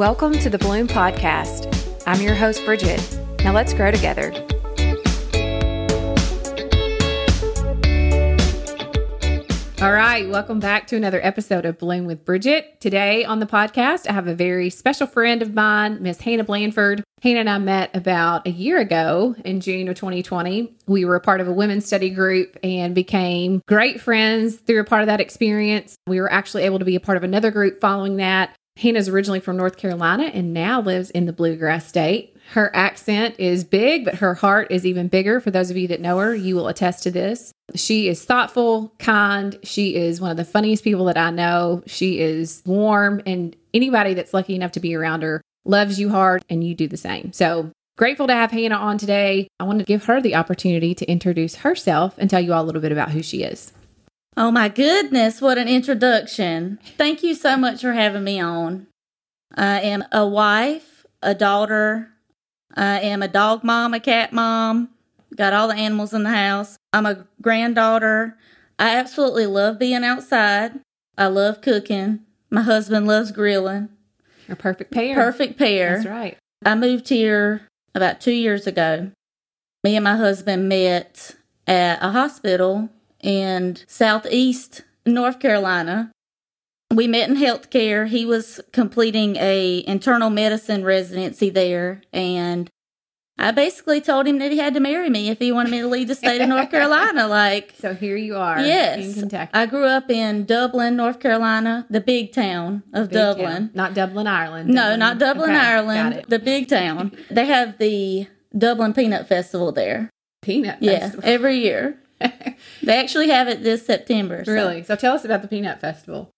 Welcome to the Bloom Podcast. I'm your host, Bridget. Now let's grow together. All right, welcome back to another episode of Bloom with Bridget. Today on the podcast, I have a very special friend of mine, Miss Hannah Blanford. Hannah and I met about a year ago in June of 2020. We were a part of a women's study group and became great friends through a part of that experience. We were actually able to be a part of another group following that. Hannah's originally from North Carolina and now lives in the Bluegrass State. Her accent is big, but her heart is even bigger. For those of you that know her, you will attest to this. She is thoughtful, kind. She is one of the funniest people that I know. She is warm, and anybody that's lucky enough to be around her loves you hard, and you do the same. So, grateful to have Hannah on today. I want to give her the opportunity to introduce herself and tell you all a little bit about who she is. Oh my goodness, what an introduction. Thank you so much for having me on. I am a wife, a daughter, I am a dog mom, a cat mom, got all the animals in the house. I'm a granddaughter. I absolutely love being outside. I love cooking. My husband loves grilling. A perfect pair. Perfect pair. That's right. I moved here about two years ago. Me and my husband met at a hospital in southeast North Carolina. We met in healthcare. He was completing a internal medicine residency there, and I basically told him that he had to marry me if he wanted me to leave the state of North Carolina. Like, So here you are yes, in Kentucky. I grew up in Dublin, North Carolina, the big town of Big Dublin. town. Not Dublin, Ireland. No, not Dublin, Okay, Ireland, the big town. they have the Dublin Peanut Festival there. Peanut Yeah, festival. every year. They actually have it this September. so- really? So tell us about the peanut festival.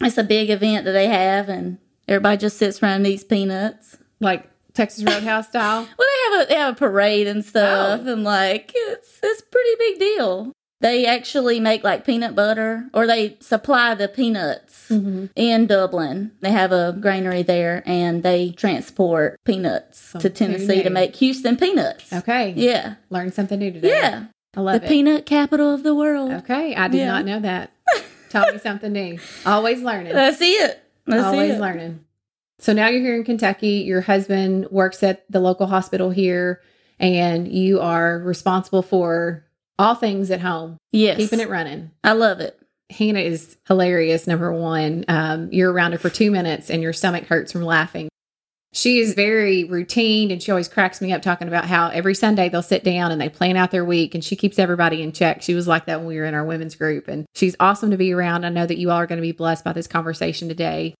It's a big event that they have, and everybody just sits around and eats peanuts. Like Texas Roadhouse style? Well, they have a they have a parade and stuff, Oh. and like it's it's a pretty big deal. They actually make like peanut butter, or they supply the peanuts Mm-hmm. in Dublin. They have a granary there, and they transport peanuts Oh, to Tennessee to make Houston peanuts. Okay. Yeah, Learn something new today. yeah. I love the it. peanut capital of the world. Okay. I did Yeah. not know that. Taught me something new. Always learning. That's it. That's Always it. learning. So now you're here in Kentucky. Your husband works at the local hospital here, and you are responsible for all things at home, Yes, keeping it running. I love it. Hannah is hilarious. Number one, um, you're around her for two minutes and your stomach hurts from laughing. She is very routine and she always cracks me up talking about how every Sunday they'll sit down and they plan out their week and she keeps everybody in check. She was like that when we were in our women's group and she's awesome to be around. I know that you all are going to be blessed by this conversation today.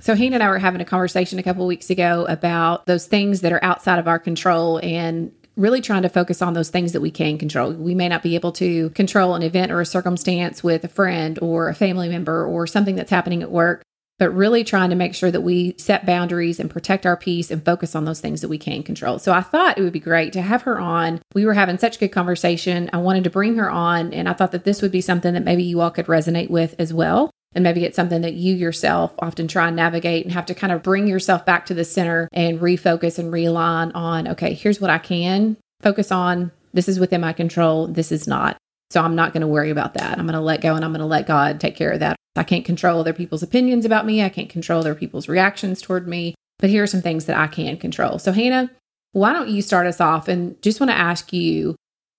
So Hannah and I were having a conversation a couple weeks ago about those things that are outside of our control and really trying to focus on those things that we can control. We may not be able to control an event or a circumstance with a friend or a family member or something that's happening at work, but really trying to make sure that we set boundaries and protect our peace and focus on those things that we can control. So I thought it would be great to have her on. We were having such good conversation. I wanted to bring her on and I thought that this would be something that maybe you all could resonate with as well. And maybe it's something that you yourself often try and navigate and have to kind of bring yourself back to the center and refocus and realign on, okay, here's what I can focus on. This is within my control. This is not. So I'm not going to worry about that. I'm going to let go and I'm going to let God take care of that. I can't control other people's opinions about me. I can't control other people's reactions toward me. But here are some things that I can control. So, Hannah, why don't you start us off and just want to ask you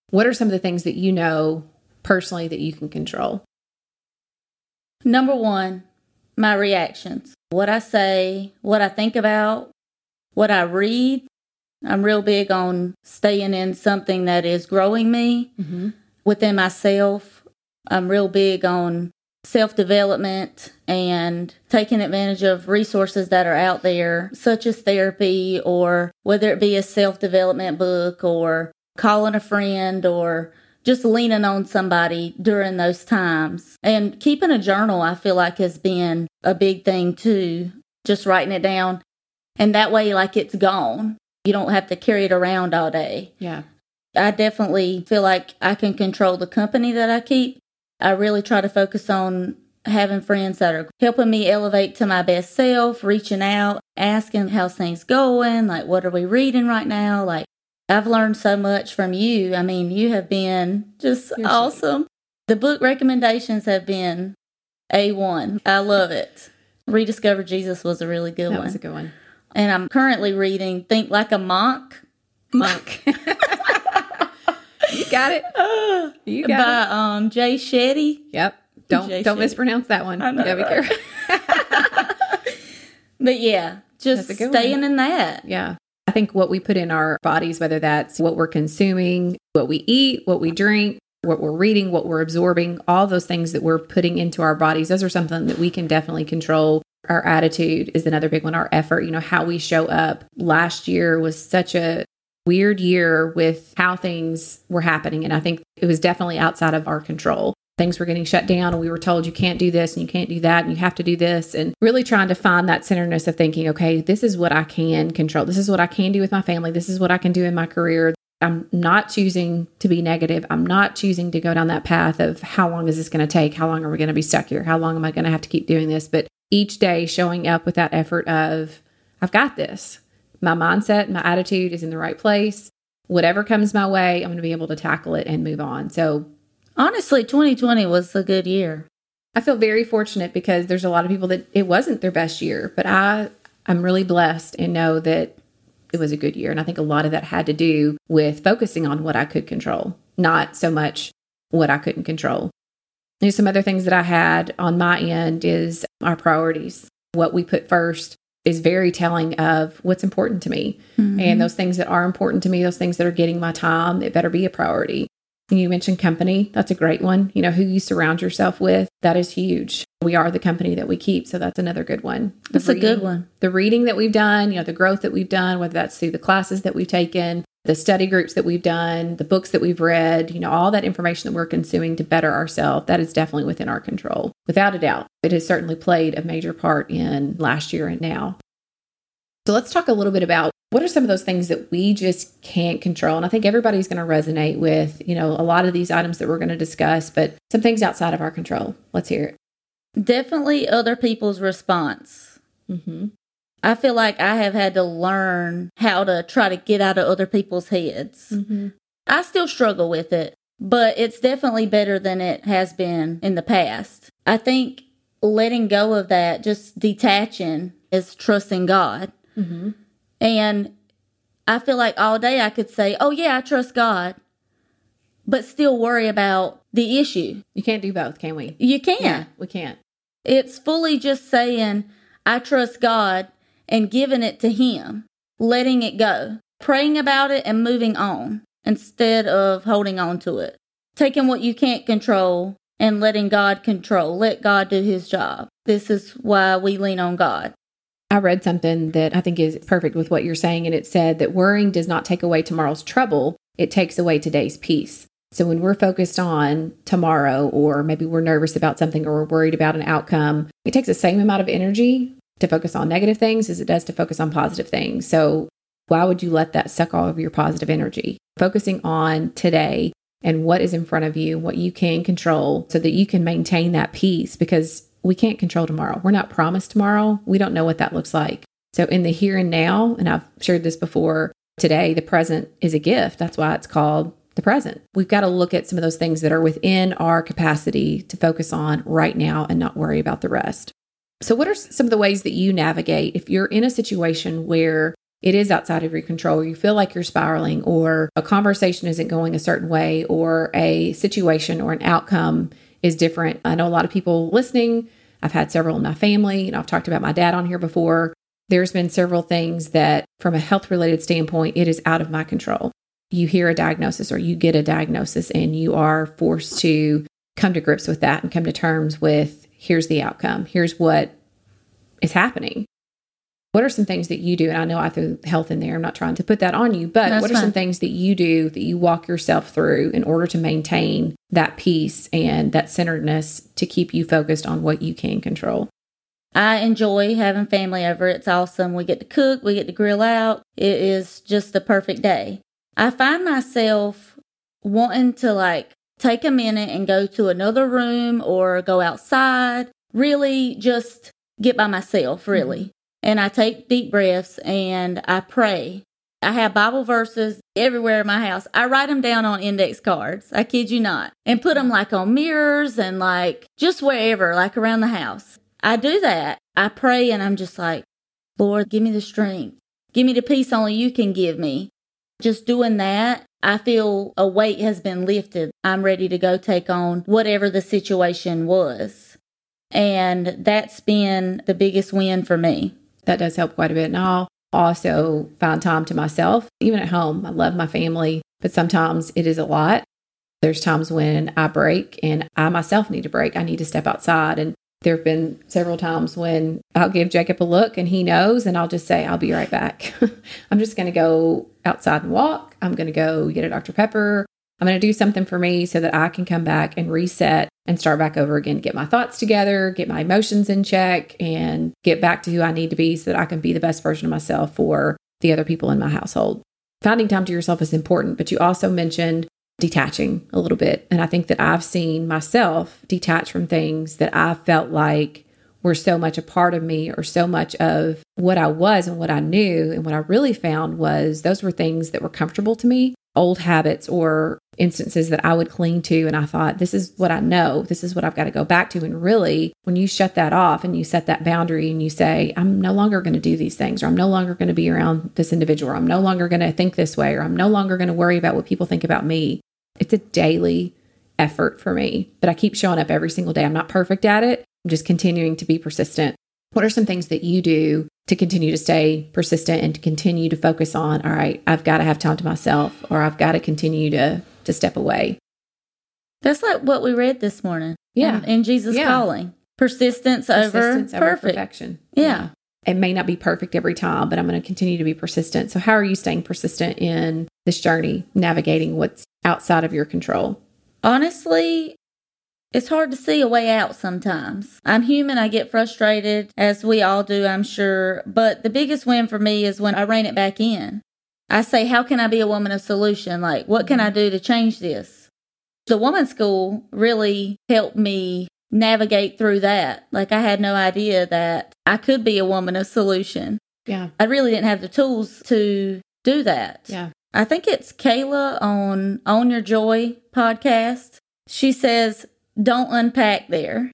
what are some of the things that you know personally that you can control? Number one, my reactions. What I say, what I think about, what I read. I'm real big on staying in something that is growing me Mm-hmm. Within myself. I'm real big on self development and taking advantage of resources that are out there, such as therapy, or whether it be a self development book, or calling a friend, or just leaning on somebody during those times. And keeping a journal, I feel like, has been a big thing too. Just writing it down. And that way, like, it's gone. You don't have to carry it around all day. Yeah. I definitely feel like I can control the company that I keep. I really try to focus on having friends that are helping me elevate to my best self, reaching out, asking how's things going, like what are we reading right now? Like I've learned so much from you. I mean, you have been just awesome. The book recommendations have been A1. I love it. Rediscover Jesus was a really good That one. was a good one. And I'm currently reading Think Like a Monk. Monk. you got it. You got by it. um Jay Shetty. Yep. Don't Jay don't Shetty. mispronounce that one. I know, right? careful. But yeah, just That's a good staying in that. Yeah. I think what we put in our bodies, whether that's what we're consuming, what we eat, what we drink, what we're reading, what we're absorbing, all those things that we're putting into our bodies, those are something that we can definitely control. Our attitude is another big one, our effort, you know, how we show up. Last year was such a weird year with how things were happening. And I think it was definitely outside of our control. Things were getting shut down, and we were told you can't do this and you can't do that and you have to do this. And really trying to find that centeredness of thinking, okay, this is what I can control. This is what I can do with my family. This is what I can do in my career. I'm not choosing to be negative. I'm not choosing to go down that path of how long is this going to take? How long are we going to be stuck here? How long am I going to have to keep doing this? But each day showing up with that effort of, I've got this. My mindset, my attitude is in the right place. Whatever comes my way, I'm going to be able to tackle it and move on. So Honestly, 2020 was a good year. I feel very fortunate because there's a lot of people that it wasn't their best year, but I I'm really blessed and know that it was a good year. And I think a lot of that had to do with focusing on what I could control, not so much what I couldn't control. There's some other things that I had on my end is our priorities. What we put first is very telling of what's important to me. And mm-hmm. those things that are important to me, those things that are getting my time, it better be a priority. You mentioned company. That's a great one. You know, who you surround yourself with, that is huge. We are the company that we keep. So that's another good one. The That's a good one. The reading that we've done, you know, the growth that we've done, whether that's through the classes that we've taken, the study groups that we've done, the books that we've read, you know, all that information that we're consuming to better ourselves, that is definitely within our control. Without a doubt, it has certainly played a major part in last year and now. So let's talk a little bit about what are some of those things that we just can't control. And I think everybody's going to resonate with, you know, a lot of these items that we're going to discuss, but some things outside of our control. Let's hear it. Definitely other people's response. Mm-hmm. I feel like I have had to learn how to try to get out of other people's heads. Mm-hmm. I still struggle with it, but it's definitely better than it has been in the past. I think letting go of that, just detaching, is trusting God. Mm-hmm. And I feel like all day I could say, oh, yeah, I trust God, but still worry about the issue. You can't do both, can we? You can't. we can't. It's fully just saying, I trust God and giving it to Him, letting it go, praying about it and moving on instead of holding on to it. Taking what you can't control and letting God control. Let God do His job. This is why we lean on God. I read something that I think is perfect with what you're saying, and it said that worrying does not take away tomorrow's trouble, it takes away today's peace. So when we're focused on tomorrow, or maybe we're nervous about something or we're worried about an outcome, it takes the same amount of energy to focus on negative things as it does to focus on positive things. So why would you let that suck all of your positive energy? Focusing on today and what is in front of you, what you can control, so that you can maintain that peace because we can't control tomorrow. We're not promised tomorrow. We don't know what that looks like. So, in the here and now, and I've shared this before, today, the present is a gift. That's why it's called the present. We've got to look at some of those things that are within our capacity to focus on right now and not worry about the rest. So, what are some of the ways that you navigate if you're in a situation where it is outside of your control, or you feel like you're spiraling, or a conversation isn't going a certain way, or a situation or an outcome is different? I know a lot of people listening. I've had several in my family, and I've talked about my dad on here before. There's been several things that, from a health related standpoint, it is out of my control. You hear a diagnosis or you get a diagnosis, and you are forced to come to grips with that and come to terms with here's the outcome, here's what is happening. What are some things that you do? And I know I threw health in there. I'm not trying to put that on you, but That's what are some things that you do that you walk yourself through in order to maintain that peace and that centeredness to keep you focused on what you can control? I enjoy having family over. It's awesome. We get to cook, we get to grill out. It is just the perfect day. I find myself wanting to like take a minute and go to another room or go outside, really just get by myself, mm-hmm. really. And I take deep breaths and I pray. I have Bible verses everywhere in my house. I write them down on index cards. I kid you not. And put them like on mirrors and like just wherever, like around the house. I do that. I pray and I'm just like, Lord, give me the strength. Give me the peace only you can give me. Just doing that, I feel a weight has been lifted. I'm ready to go take on whatever the situation was. And that's been the biggest win for me. That does help quite a bit. And I'll also find time to myself, even at home. I love my family, but sometimes it is a lot. There's times when I break and I myself need a break. I need to step outside. And there have been several times when I'll give Jacob a look and he knows, and I'll just say, I'll be right back. I'm just going to go outside and walk. I'm going to go get a Dr. Pepper. I'm going to do something for me so that I can come back and reset and start back over again, get my thoughts together, get my emotions in check, and get back to who I need to be so that I can be the best version of myself for the other people in my household. Finding time to yourself is important, but you also mentioned detaching a little bit. And I think that I've seen myself detach from things that I felt like were so much a part of me or so much of what I was and what I knew. And what I really found was those were things that were comfortable to me, old habits or instances that I would cling to. And I thought, this is what I know. This is what I've got to go back to. And really, when you shut that off and you set that boundary and you say, I'm no longer going to do these things, or I'm no longer going to be around this individual, or I'm no longer going to think this way, or I'm no longer going to worry about what people think about me. It's a daily effort for me, but I keep showing up every single day. I'm not perfect at it. I'm just continuing to be persistent. What are some things that you do to continue to stay persistent and to continue to focus on, all right, I've got to have time to myself or I've got to continue to to step away? That's like what we read this morning. Yeah. In, in Jesus Yeah. calling. Persistence, Persistence over over perfect. perfection. Yeah. It may not be perfect every time, but I'm going to continue to be persistent. So, how are you staying persistent in this journey, navigating what's outside of your control? Honestly, it's hard to see a way out sometimes. I'm human, I get frustrated, as we all do, I'm sure. But the biggest win for me is when I rein it back in. I say, How can I be a woman of solution? Like, what can I do to change this? The woman's school really helped me navigate through that. Like, I had no idea that I could be a woman of solution. Yeah. I really didn't have the tools to do that. Yeah. I think it's Kayla on Own Your Joy podcast. She says, don't unpack there.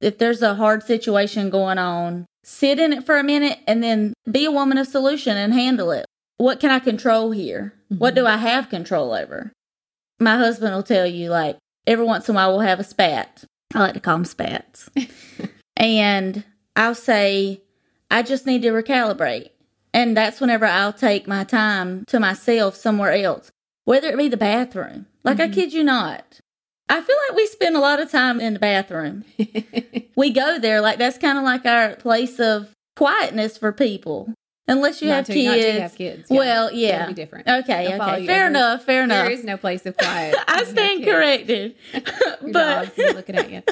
If there's a hard situation going on, sit in it for a minute and then be a woman of solution and handle it. What can I control here? Mm-hmm. What do I have control over? My husband will tell you, like, every once in a while we'll have a spat. I like to call them spats. and I'll say, I just need to recalibrate. And that's whenever I'll take my time to myself somewhere else, whether it be the bathroom. Like, I mm-hmm. kid you not. I feel like we spend a lot of time in the bathroom. we go there, like, that's kind of like our place of quietness for people. Unless you have to- kids. have kids. Yeah. Well, yeah. be different. Okay, I'll okay. Fair enough, fair enough. There is no place of quiet. I stand corrected. But looking at you.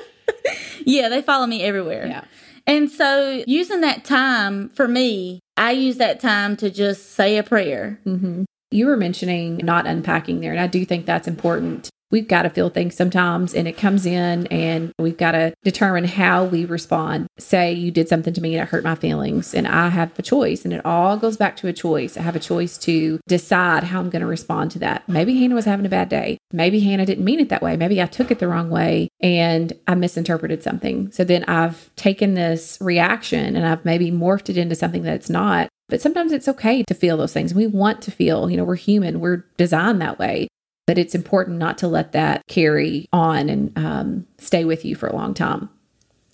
yeah, they follow me everywhere. Yeah. And so, using that time for me, I use that time to just say a prayer. hmm You were mentioning not unpacking there, and I do think that's important. We've got to feel things sometimes, and it comes in, and we've got to determine how we respond. Say you did something to me and it hurt my feelings, and I have a choice, and it all goes back to a choice. I have a choice to decide how I'm going to respond to that. Maybe Hannah was having a bad day. Maybe Hannah didn't mean it that way. Maybe I took it the wrong way and I misinterpreted something. So then I've taken this reaction and I've maybe morphed it into something that it's not. But sometimes it's okay to feel those things. We want to feel, you know, we're human, we're designed that way. But it's important not to let that carry on and um, stay with you for a long time.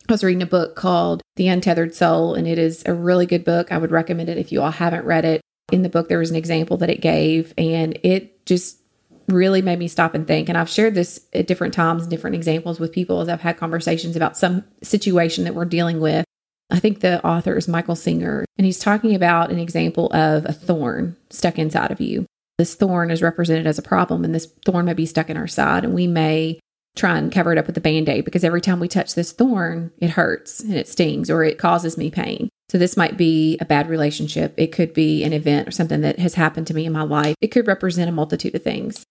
I was reading a book called The Untethered Soul, and it is a really good book. I would recommend it if you all haven't read it. In the book, there was an example that it gave, and it just really made me stop and think. And I've shared this at different times, different examples with people as I've had conversations about some situation that we're dealing with. I think the author is Michael Singer, and he's talking about an example of a thorn stuck inside of you. This thorn is represented as a problem, and this thorn may be stuck in our side, and we may try and cover it up with a band aid because every time we touch this thorn, it hurts and it stings or it causes me pain. So, this might be a bad relationship. It could be an event or something that has happened to me in my life. It could represent a multitude of things.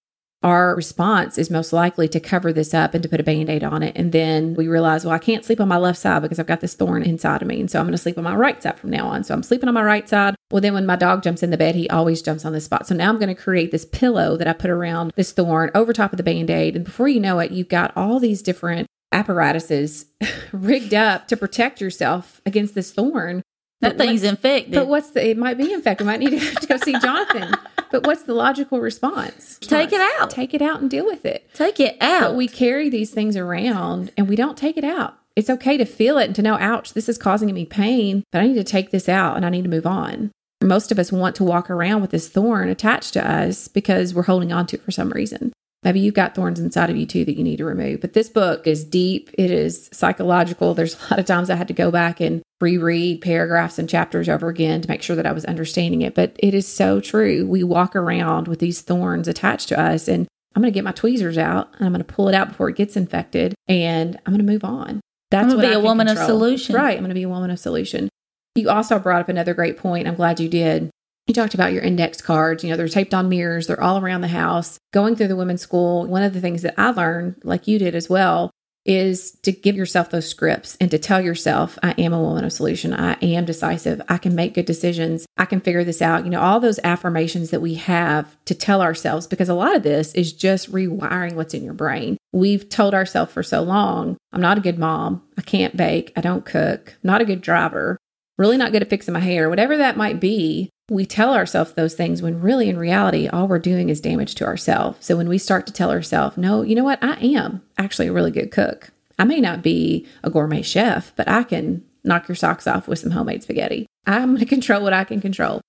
Our response is most likely to cover this up and to put a band aid on it. And then we realize, well, I can't sleep on my left side because I've got this thorn inside of me. And so I'm going to sleep on my right side from now on. So I'm sleeping on my right side. Well, then when my dog jumps in the bed, he always jumps on this spot. So now I'm going to create this pillow that I put around this thorn over top of the band aid. And before you know it, you've got all these different apparatuses rigged up to protect yourself against this thorn. That But thing's infected. But what's the? It might be infected. We might need to go see Jonathan. But what's the logical response? Take it out. Take it out and deal with it. Take it out. But we carry these things around and we don't take it out. It's okay to feel it and to know, ouch, this is causing me pain, but I need to take this out and I need to move on. Most of us want to walk around with this thorn attached to us because we're holding on to it for some reason. Maybe you've got thorns inside of you too that you need to remove. But this book is deep, it is psychological. There's a lot of times I had to go back and reread paragraphs and chapters over again to make sure that I was understanding it. But it is so true. We walk around with these thorns attached to us, and I'm going to get my tweezers out and I'm going to pull it out before it gets infected, and I'm going to move on. That's I'm gonna what be I a woman of solution. Right. I'm going to be a woman of solution. You also brought up another great point. I'm glad you did. You talked about your index cards. You know, they're taped on mirrors, they're all around the house. Going through the women's school, one of the things that I learned, like you did as well, is to give yourself those scripts and to tell yourself, I am a woman of solution. I am decisive. I can make good decisions. I can figure this out. You know, all those affirmations that we have to tell ourselves, because a lot of this is just rewiring what's in your brain. We've told ourselves for so long, I'm not a good mom. I can't bake. I don't cook. I'm not a good driver. Really not good at fixing my hair, whatever that might be. We tell ourselves those things when really in reality, all we're doing is damage to ourselves. So when we start to tell ourselves, no, you know what? I am actually a really good cook. I may not be a gourmet chef, but I can knock your socks off with some homemade spaghetti. I'm going to control what I can control.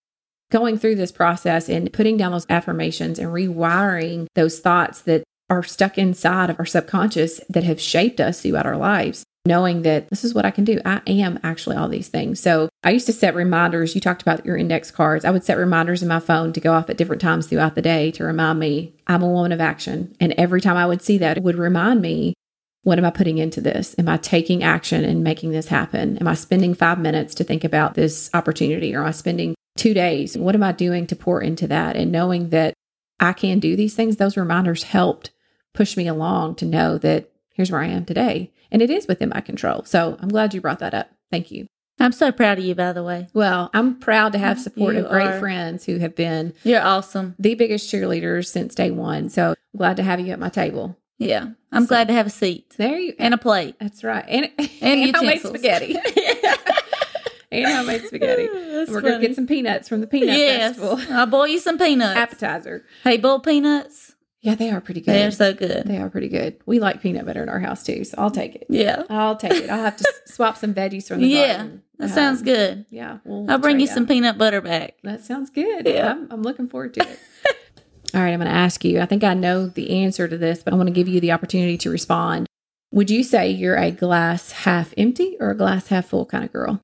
Going through this process and putting down those affirmations and rewiring those thoughts that are stuck inside of our subconscious that have shaped us throughout our lives knowing that this is what I can do. I am actually all these things. So I used to set reminders. You talked about your index cards. I would set reminders in my phone to go off at different times throughout the day to remind me I'm a woman of action. And every time I would see that, it would remind me what am I putting into this? Am I taking action and making this happen? Am I spending five minutes to think about this opportunity? Or am I spending two days? What am I doing to pour into that? And knowing that I can do these things, those reminders helped push me along to know that here's where I am today. And it is within my control. So I'm glad you brought that up. Thank you. I'm so proud of you, by the way. Well, I'm proud to have support You of great are. friends who have been You're awesome. the biggest cheerleaders since day one. So I'm glad to have you at my table. Yeah. I'm So- glad to have a seat There you and a plate. That's right. And, And homemade utensils. spaghetti. and homemade spaghetti. That's We're going to get some peanuts from the Peanut yes. Festival. I'll boil you some peanuts. Appetizer. hey, boiled peanuts. Yeah, they are pretty good. They're so good. they are pretty good. We like peanut butter in our house too, so I'll take it. Yeah. I'll take it. I'll have to swap some veggies from the Yeah. garden. That sounds Um, good. Yeah, we'll I'll bring you it some peanut butter back. That sounds good. Yeah. I'm, I'm looking forward to it. All right, I'm going to ask you. I think I know the answer to this, but I want to give you the opportunity to respond. Would you say you're a glass half empty or a glass half full kind of girl?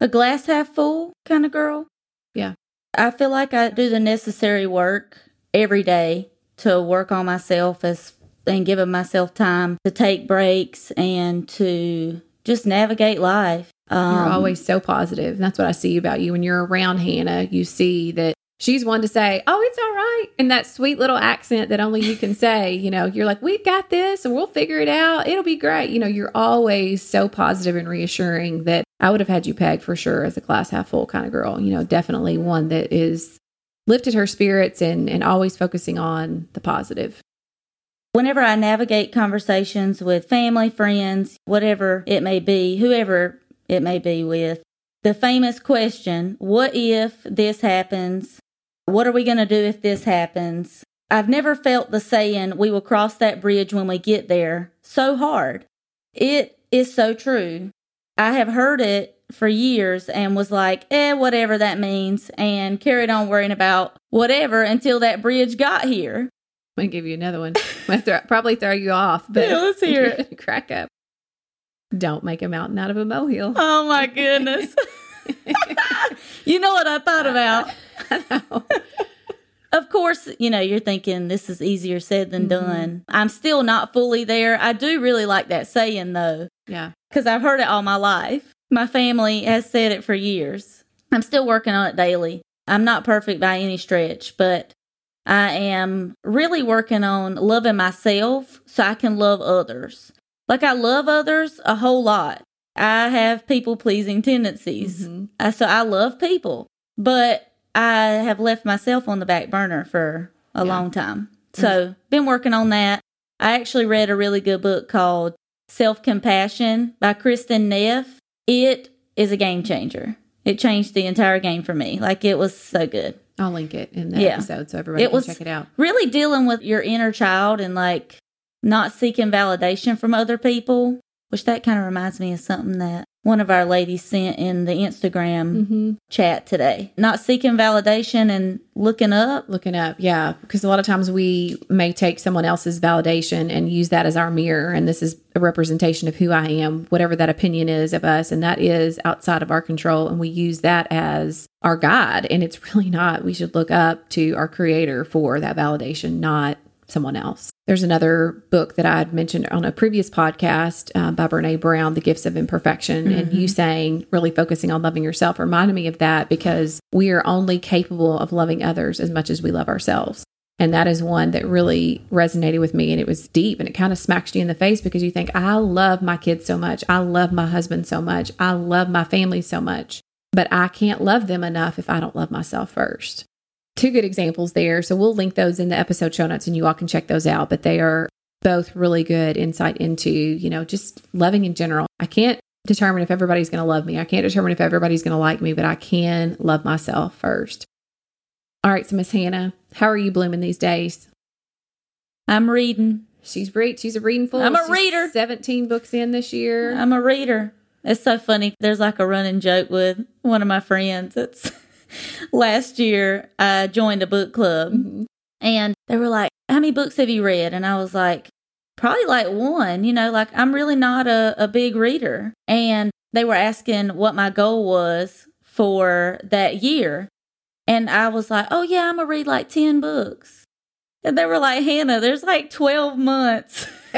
A glass half full kind of girl. Yeah. I feel like I do the necessary work every day to work on myself as and giving myself time to take breaks and to just navigate life. Um, You're always so positive. That's what I see about you. When you're around Hannah, you see that she's one to say, Oh, it's all right. And that sweet little accent that only you can say, you know, you're like, We've got this and we'll figure it out. It'll be great. You know, you're always so positive and reassuring that I would have had you pegged for sure as a glass half full kind of girl. You know, definitely one that is lifted her spirits and, and always focusing on the positive. whenever I navigate conversations with family, friends, whatever it may be, whoever it may be with, the famous question, what if this happens? What are we going to do if this happens? I've never felt the saying, we will cross that bridge when we get there, so hard. It is so true. I have heard it for years and was like, eh, whatever that means, and carried on worrying about whatever until that bridge got here. I'm to give you another one. I'm gonna throw, probably throw you off, but Yeah, let's hear it. crack up. Don't make a mountain out of a molehill. Oh my goodness. you know what I thought about? I know. Of course, you know, you're thinking this is easier said than done. I'm still not fully there. I do really like that saying though, Yeah. because I've heard it all my life. My family has said it for years. I'm still working on it daily. I'm not perfect by any stretch, but I am really working on loving myself so I can love others. Like I love others a whole lot. I have people pleasing tendencies. Mhm. Uh, so I love people, but I have left myself on the back burner for a Yeah. long time. So been working on that. I actually read a really good book called Self Compassion by Kristin Neff. It is a game changer. It changed the entire game for me. Like it was so good. I'll link it in the Yeah. episode so everybody It can check it out. Really dealing with your inner child and like not seeking validation from other people, which that kind of reminds me of something that one of our ladies sent in the Instagram Mm-hmm. chat today. Not seeking validation and looking up. Looking up, yeah, because a lot of times we may take someone else's validation and use that as our mirror, and this is a representation of who I am, whatever that opinion is of us, and that is outside of our control, and we use that as our guide, and it's really not. We should look up to our Creator for that validation, not someone else. There's another book that I had mentioned on a previous podcast uh, by Brene Brown, The Gifts of Imperfection. And you saying, really focusing on loving yourself reminded me of that because we are only capable of loving others as much as we love ourselves. And that is one that really resonated with me. And it was deep and it kind of smacks you in the face because you think, I love my kids so much. I love my husband so much. I love my family so much. But I can't love them enough if I don't love myself first two good examples there. So we'll link those in the episode show notes and you all can check those out. But they are both really good insight into, you know, just loving in general. I can't determine if everybody's going to love me. I can't determine if everybody's going to like me, but I can love myself first. All right. So Miss Hannah, how are you blooming these days? I'm reading. She's read. She's a reading full. I'm a She's reader. 17 books in this year. I'm a reader. It's so funny. There's like a running joke with one of my friends. It's last year I joined a book club Mhm. and they were like, How many books have you read? And I was like, Probably like one, you know, like I'm really not a, a big reader. And they were asking what my goal was for that year. And I was like, Oh, yeah, I'm going to read like 10 books. And they were like, Hannah, there's like 12 months.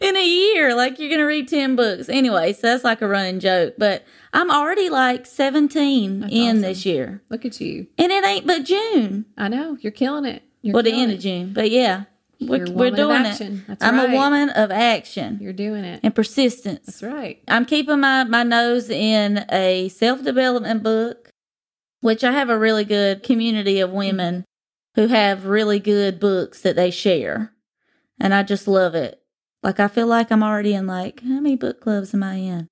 in a year. Like you're gonna read ten books anyway. So that's like a running joke. But I'm already like seventeen That's in awesome. this year, Look at you. and it ain't but June. I know. You're killing it. You're well, the end it. of June. But yeah, we're, we're doing it. That's I'm right. a woman of action You're doing it. and persistence. That's right. I'm keeping my my nose in a self development book, which I have a really good community of women who have really good books that they share, and I just love it. Like I feel like I'm already in like how many book clubs am I in?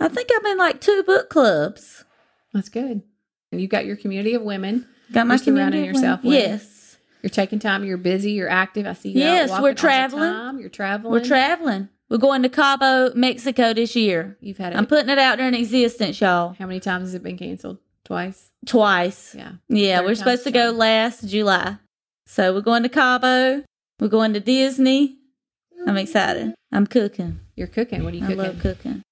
I think I'm in like two book clubs. That's good. And you've got your community of women. Got my You're surrounding community of yourself with- Yes, You're taking time. You're busy. You're active. I see you. Yes, we're traveling. time. You're traveling. we're traveling. We're going to Cabo, Mexico this year. You've had it. I'm putting it out there in existence, y'all. how many times has it been canceled? Twice. Twice. Yeah. Yeah, Third we're supposed to go last July. So we're going to Cabo. We're going to Disney. I'm excited. I'm cooking. You're cooking. What are you cooking? I love cooking.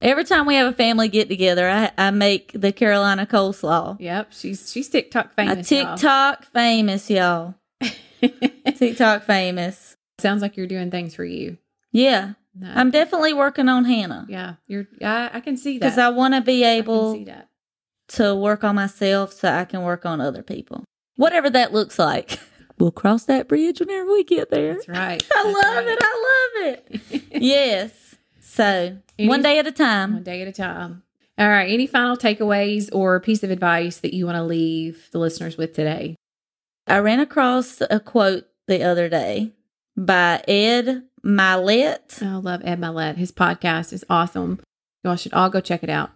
Every time we have a family get together, I, I make the Carolina coleslaw. Yep. She's she's TikTok A famous. y'all. TikTok famous, y'all. TikTok famous. Sounds like you're doing things for you. Yeah, No. I'm definitely working on Hannah Yeah. You're. I, I can see that. because I want to be I can able see that. To work on myself so I can work on other people. Whatever that looks like. We'll cross that bridge whenever we get there. That's right. I That's love right. it. I love it. yes. So, Any- one day at a time. One day at a time. All right. Any final takeaways or piece of advice that you want to leave the listeners with today? I ran across a quote the other day by Ed Mylett. I love Ed Mylett. His podcast is awesome. Y'all should all go check it out.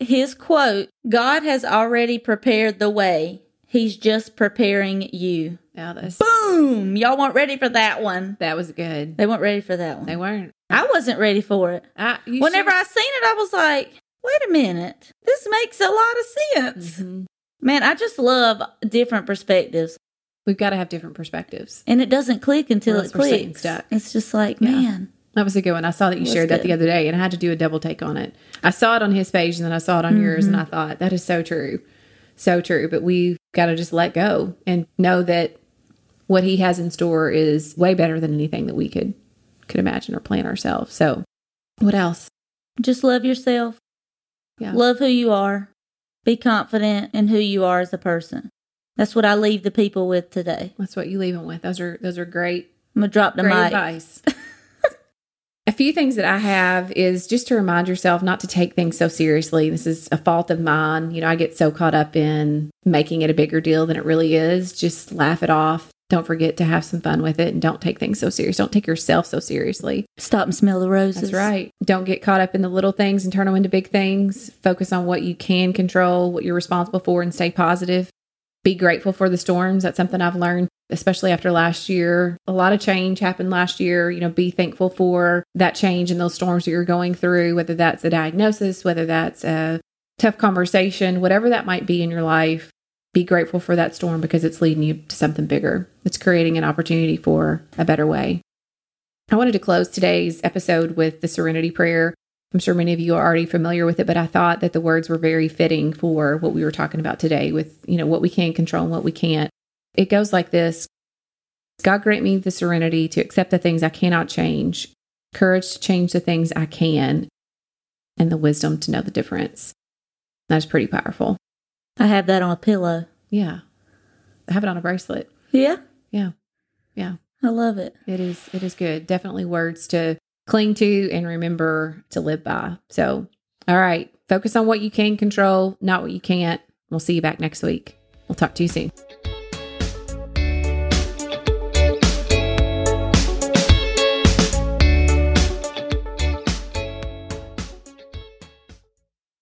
His quote God has already prepared the way, He's just preparing you. Yeah, that's, Boom! Y'all weren't ready for that one. that was good. They weren't ready for that one. They weren't. I wasn't ready for it. I, Whenever I seen it, I was like, wait a minute. This makes a lot of sense. Mhm. Man, I just love different perspectives. we've got to have different perspectives. And it doesn't click until it else we're sitting clicks. stuck. It's just like, Yeah. man. That was a good one. I saw that you was shared that the other day, and I had to do a double take on it. I saw it on his page, and then I saw it on yours, and Mm-hmm. I thought that is so true, so true. But we've got to just let go and know that what he has in store is way better than anything that we could could imagine or plan ourselves. So, what else? Just love yourself. Yeah. Love who you are. Be confident in who you are as a person. That's what I leave the people with today. That's what you leave them with. Those are those are great I'm gonna drop the mic. advice. a few things that I have is just to remind yourself not to take things so seriously. This is a fault of mine. You know, I get so caught up in making it a bigger deal than it really is. Just laugh it off. don't forget to have some fun with it and don't take things so serious. Don't take yourself so seriously. Stop and smell the roses. That's right. Don't get caught up in the little things and turn them into big things. Focus on what you can control, what you're responsible for, and stay positive. Be grateful for the storms. That's something I've learned, especially after last year. A lot of change happened last year. You know, be thankful for that change and those storms that you're going through, whether that's a diagnosis, whether that's a tough conversation, whatever that might be in your life be grateful for that storm because it's leading you to something bigger. It's creating an opportunity for a better way. I wanted to close today's episode with the Serenity Prayer. I'm sure many of you are already familiar with it, but I thought that the words were very fitting for what we were talking about today with, you know, what we can control and what we can't. It goes like this God grant me the serenity to accept the things I cannot change, courage to change the things I can, and the wisdom to know the difference. That's pretty powerful. I have that on a pillow. Yeah. I have it on a bracelet. Yeah. Yeah. Yeah. I love it. It is it is good. Definitely words to cling to and remember to live by. So, all right, focus on what you can control, not what you can't. We'll see you back next week. We'll talk to you soon.